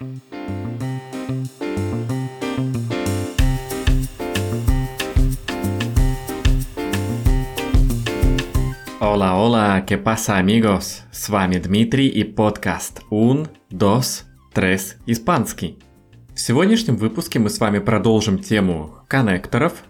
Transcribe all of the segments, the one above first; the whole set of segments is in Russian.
Hola, hola, ¿qué pasa amigos? С вами Дмитрий и подкаст Un, Dos, Tres, Испанский. В сегодняшнем выпуске мы с вами продолжим тему коннекторов.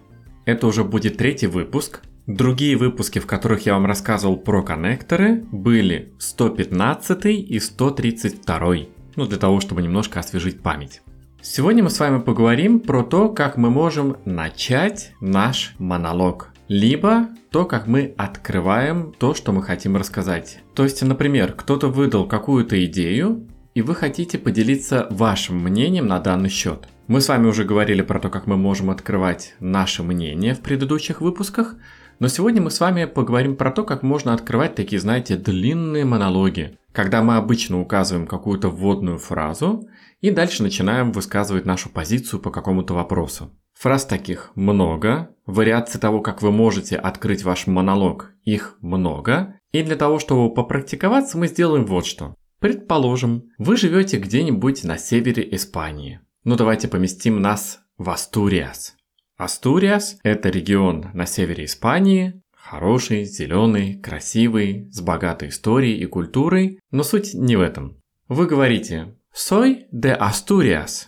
Это уже будет третий выпуск. Другие выпуски, в которых я вам рассказывал про коннекторы, были 115 и 132. Ну, для того, чтобы немножко освежить память. Сегодня мы с вами поговорим про то, как мы можем начать наш монолог. Либо то, как мы открываем то, что мы хотим рассказать. То есть, например, кто-то выдал какую-то идею, и вы хотите поделиться вашим мнением на данный счет. Мы с вами уже говорили про то, как мы можем открывать наше мнение в предыдущих выпусках, но сегодня мы с вами поговорим про то, как можно открывать такие, знаете, длинные монологи, когда мы обычно указываем какую-то вводную фразу и дальше начинаем высказывать нашу позицию по какому-то вопросу. Фраз таких много, вариаций того, как вы можете открыть ваш монолог, их много, и для того, чтобы попрактиковаться, мы сделаем вот что. Предположим, вы живете где-нибудь на севере Испании. Ну давайте поместим нас в Астуриас. Астуриас – это регион на севере Испании, хороший, зеленый, красивый, с богатой историей и культурой, но суть не в этом. Вы говорите «Soy de Asturias».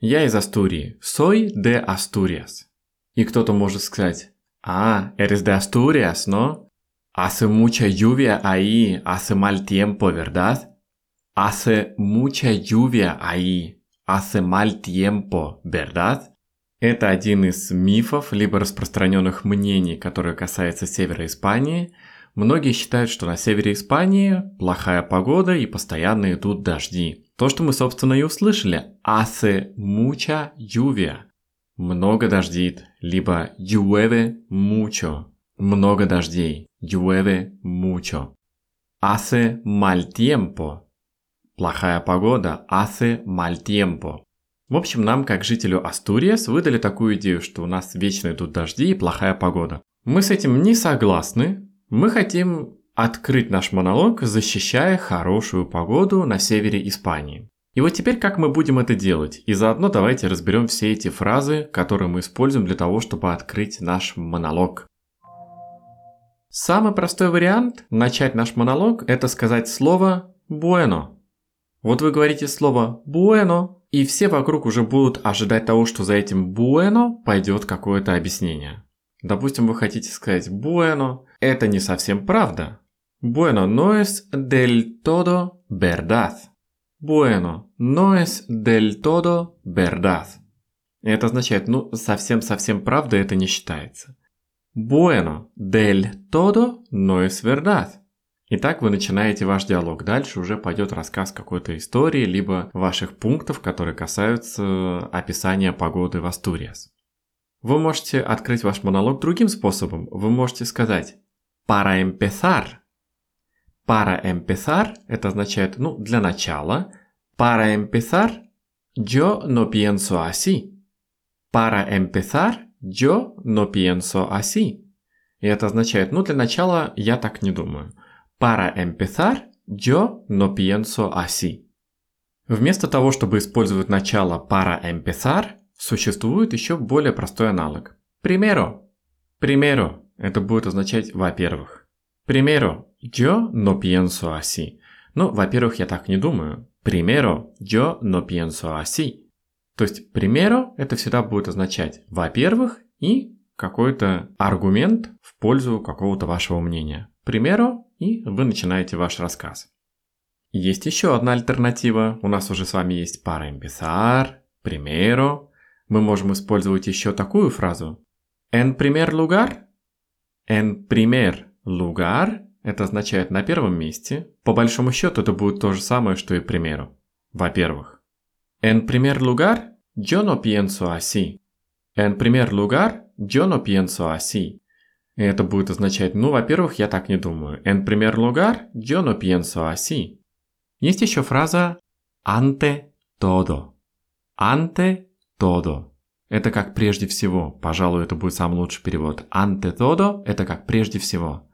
Я из Астурии. «Soy de Asturias». И кто-то может сказать «А, eres de Asturias, no? Hace mucha lluvia ahí, hace mal tiempo, ¿verdad?» Hace mucha lluvia ahí, hace mal tiempo, ¿verdad? Это один из мифов, либо распространенных мнений, которые касаются севера Испании. Многие считают, что на севере Испании плохая погода и постоянно идут дожди. То, что мы, собственно, и услышали. Hace mucha lluvia. Много дождит. Либо llueve mucho. Много дождей. Mucho. Hace mal tiempo. Плохая погода. Mal tiempo. В общем, нам, как жителю Астуриас, выдали такую идею, что у нас вечно идут дожди и плохая погода. Мы с этим не согласны. Мы хотим открыть наш монолог, защищая хорошую погоду на севере Испании. И вот теперь как мы будем это делать? И заодно давайте разберем все эти фразы, которые мы используем для того, чтобы открыть наш монолог. Самый простой вариант начать наш монолог – это сказать слово «bueno». Вот вы говорите слово «bueno», и все вокруг уже будут ожидать того, что за этим bueno пойдет какое-то объяснение. Допустим, вы хотите сказать bueno, это не совсем правда. Bueno no es del todo verdad. Bueno no es del todo verdad. Это означает, ну, совсем-совсем правда это не считается. Bueno del todo no es verdad. Итак, вы начинаете ваш диалог. Дальше уже пойдет рассказ какой-то истории, либо ваших пунктов, которые касаются описания погоды в Астуриас. Вы можете открыть ваш монолог другим способом. Вы можете сказать «para empezar». «Para empezar» это означает, ну, для начала. «Para empezar, yo no pienso así». «Para empezar, yo no pienso así». И это означает, ну, для начала я так не думаю. Para empezar, yo no pienso así. Вместо того, чтобы использовать начало para empezar, существует еще более простой аналог. Primero. Primero. Это будет означать во-первых. Primero. Yo no pienso así. Ну, во-первых, я так не думаю. Primero. Yo no pienso así. То есть primero это всегда будет означать во-первых и какой-то аргумент в пользу какого-то вашего мнения. Примеру, и вы начинаете ваш рассказ. Есть еще одна альтернатива. У нас уже с вами есть para empezar, primero. Мы можем использовать еще такую фразу. En primer lugar. En primer lugar. Это означает на первом месте. По большому счету это будет то же самое, что и примеру. Во-первых. En primer lugar, yo no pienso así. En primer lugar, yo no pienso así. И это будет означать, ну, во-первых, я так не думаю. En primer lugar, yo no pienso así. Есть еще фраза ante todo. Ante todo. Это как прежде всего. Пожалуй, это будет самый лучший перевод. Ante todo – это как прежде всего.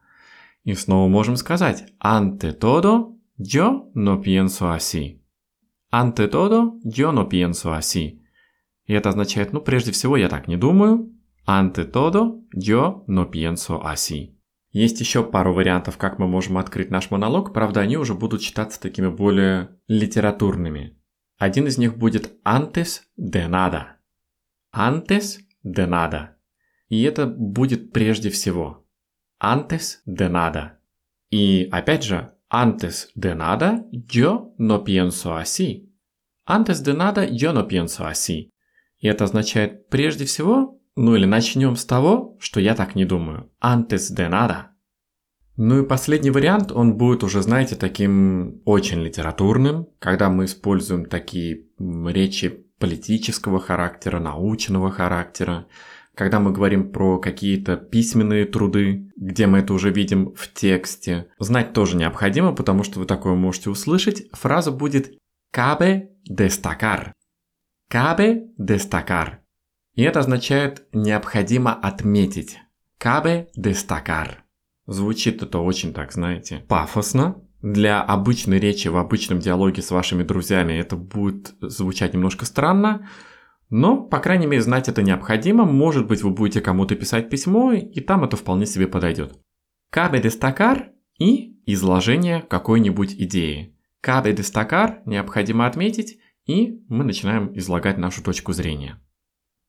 И снова можем сказать ante todo, yo no pienso así. ante todo yo no pienso así. И это означает, ну, прежде всего, я так не думаю. Ante todo yo no pienso así. Есть еще пару вариантов, как мы можем открыть наш монолог, правда, они уже будут считаться такими более литературными. Один из них будет antes de nada. Antes de nada. И это будет прежде всего. Antes de nada. И опять же, antes de nada yo no pienso así. Antes de nada yo no pienso así. И это означает прежде всего, ну или начнем с того, что я так не думаю. Antes de nada. Ну и последний вариант, он будет уже, знаете, таким очень литературным, когда мы используем такие речи политического характера, научного характера, когда мы говорим про какие-то письменные труды, где мы это уже видим в тексте. Знать тоже необходимо, потому что вы такое можете услышать. Фраза будет «cabe destacar». «Cabe destacar». И это означает «необходимо отметить». «Cabe destacar». Звучит это очень так, знаете, пафосно. Для обычной речи в обычном диалоге с вашими друзьями это будет звучать немножко странно, но, по крайней мере, знать это необходимо. Может быть, вы будете кому-то писать письмо, и там это вполне себе подойдет. Cabe destacar и изложение какой-нибудь идеи. Cabe destacar необходимо отметить, и мы начинаем излагать нашу точку зрения.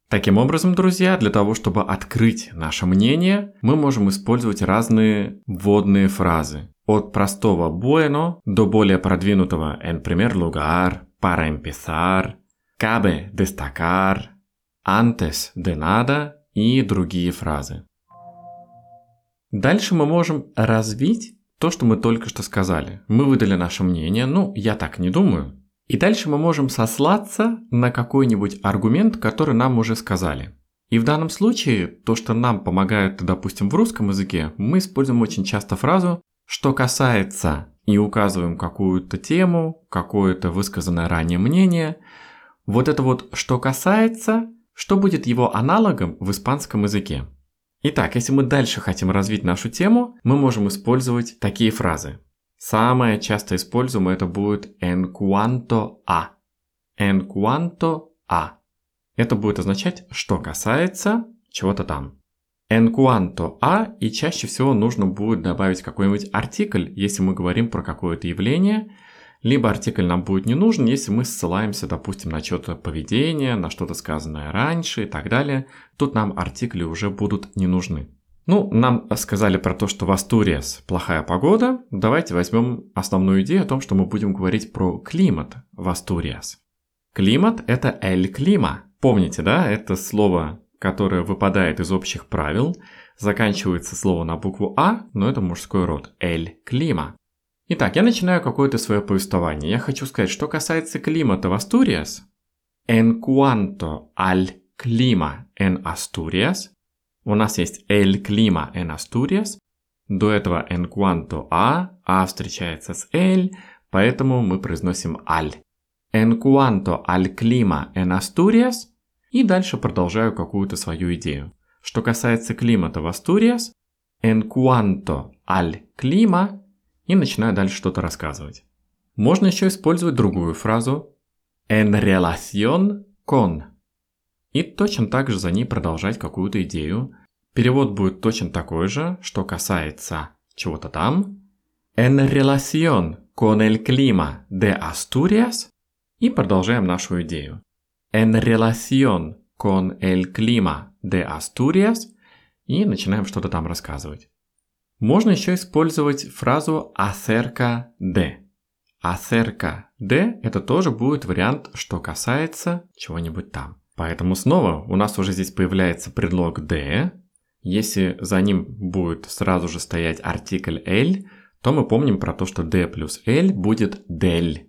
Таким образом, друзья, для того, чтобы открыть наше мнение, мы можем использовать разные вводные фразы. От простого bueno до более продвинутого en lugar, para empezar, cabe destacar, antes de nada и другие фразы. Дальше мы можем развить то, что мы только что сказали. Мы выдали наше мнение, ну, я так не думаю, и дальше мы можем сослаться на какой-нибудь аргумент, который нам уже сказали. И в данном случае то, что нам помогает, допустим, в русском языке, мы используем очень часто фразу «что касается» и указываем какую-то тему, какое-то высказанное ранее мнение. Вот это вот «что касается», что будет его аналогом в испанском языке. Итак, если мы дальше хотим развить нашу тему, мы можем использовать такие фразы. Самое часто используемое это будет en cuanto a. En cuanto a. Это будет означать, что касается чего-то там. En cuanto a, и чаще всего нужно будет добавить какой-нибудь артикль, если мы говорим про какое-то явление, либо артикль нам будет не нужен, если мы ссылаемся, допустим, на что-то поведение, на что-то сказанное раньше и так далее. Тут нам артикли уже будут не нужны. Ну, нам сказали про то, что в Астуриас плохая погода. Давайте возьмем основную идею о том, что мы будем говорить про климат в Астуриас. Климат – это «эль клима». Помните, да? Это слово, которое выпадает из общих правил. Заканчивается слово на букву «а», но это мужской род. «Эль клима». Итак, я начинаю какое-то свое повествование. Я хочу сказать, что касается климата в Астуриас. En cuanto al clima en Asturias – у нас есть el clima en Asturias. До этого en cuanto a, a встречается с el, поэтому мы произносим al. En cuanto al clima en Asturias. И дальше продолжаю какую-то свою идею. Что касается климата в Астуриас, en cuanto al clima, и начинаю дальше что-то рассказывать. Можно еще использовать другую фразу en relación con и точно так же за ней продолжать какую-то идею. Перевод будет точно такой же, что касается чего-то там. En relación con el clima de Asturias. И продолжаем нашу идею. En relación con el clima de Asturias. И начинаем что-то там рассказывать. Можно еще использовать фразу acerca de. Acerca de – это тоже будет вариант, что касается чего-нибудь там. Поэтому снова у нас уже здесь появляется предлог de. Если за ним будет сразу же стоять артикль el, то мы помним про то, что d плюс l будет del.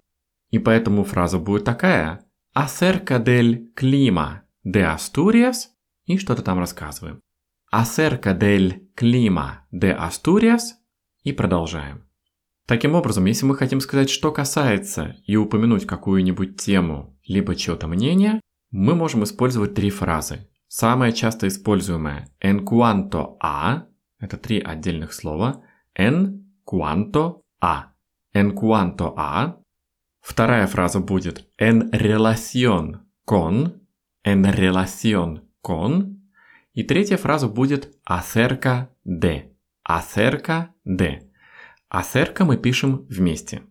И поэтому фраза будет такая «Acerca del clima de Asturias» и что-то там рассказываем. «Acerca del clima de Asturias» и продолжаем. Таким образом, если мы хотим сказать, что касается, и упомянуть какую-нибудь тему, либо чье-то мнение, мы можем использовать три фразы. Самое часто используемое en cuanto a, это три отдельных слова, en cuanto a. En cuanto a. Вторая фраза будет en relación con, en relación con. И третья фраза будет acerca de, acerca de. Acerca мы пишем вместе.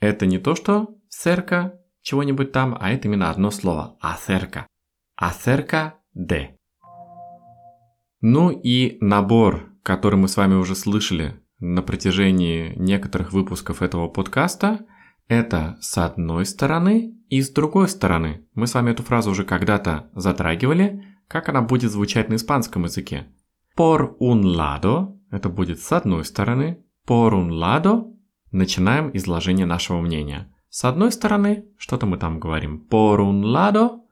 Это не то, что cerca чего-нибудь там, а это именно одно слово acerca. Acerca de. Ну и набор, который мы с вами уже слышали на протяжении некоторых выпусков этого подкаста, это с одной стороны и с другой стороны. Мы с вами эту фразу уже когда-то затрагивали, как она будет звучать на испанском языке. Por un lado, это будет с одной стороны, por un lado, начинаем изложение нашего мнения. С одной стороны, что-то мы там говорим, por un lado,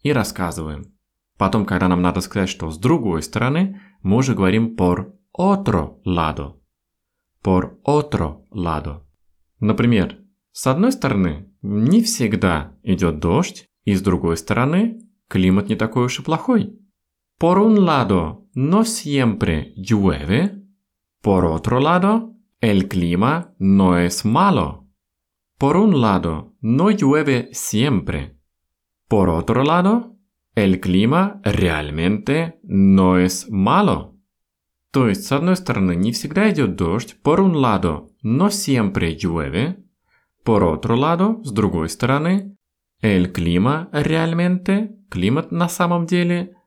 и рассказываем. Потом, когда нам надо сказать, что с другой стороны, мы уже говорим por otro lado. Por otro lado. Например, с одной стороны, не всегда идет дождь, и с другой стороны, климат не такой уж и плохой. Por un lado, no siempre llueve. Por otro lado, el clima no es malo. Por un lado, no llueve siempre. Por otro lado, El clima realmente no es malo. То есть, с одной стороны, не всегда идет дождь, por un lado, no siempre llueve, por otro lado, с другой стороны, el clima realmente, климат на самом деле,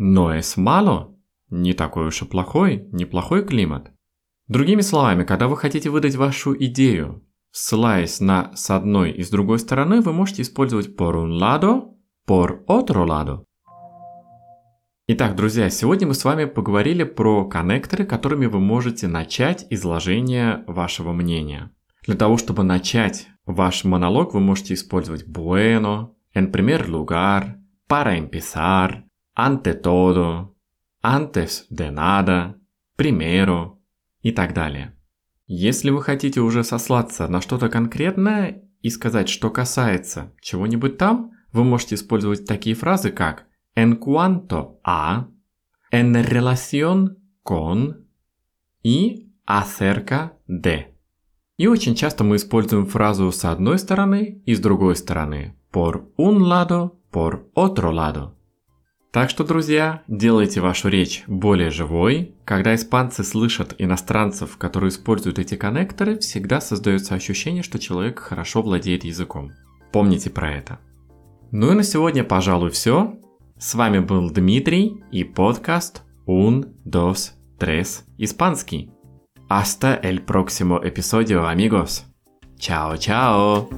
no es malo, не такой уж и плохой, неплохой климат. Другими словами, когда вы хотите выдать вашу идею, ссылаясь на с одной и с другой стороны, вы можете использовать por un lado por otro lado. Итак, друзья, сегодня мы с вами поговорили про коннекторы, которыми вы можете начать изложение вашего мнения. Для того, чтобы начать ваш монолог, вы можете использовать bueno, en primer lugar, para empezar, ante todo, antes de nada, primero и так далее. Если вы хотите уже сослаться на что-то конкретное и сказать, что касается чего-нибудь там, вы можете использовать такие фразы, как en cuanto a, en relación con и acerca de. И очень часто мы используем фразу с одной стороны и с другой стороны. Por un lado, por otro lado. Так что, друзья, делайте вашу речь более живой. Когда испанцы слышат иностранцев, которые используют эти коннекторы, всегда создается ощущение, что человек хорошо владеет языком. Помните про это. Ну и на сегодня, пожалуй, все. С вами был Дмитрий и подкаст Un, Dos, Tres Испанский. Hasta el próximo episodio, amigos. Чао-чао!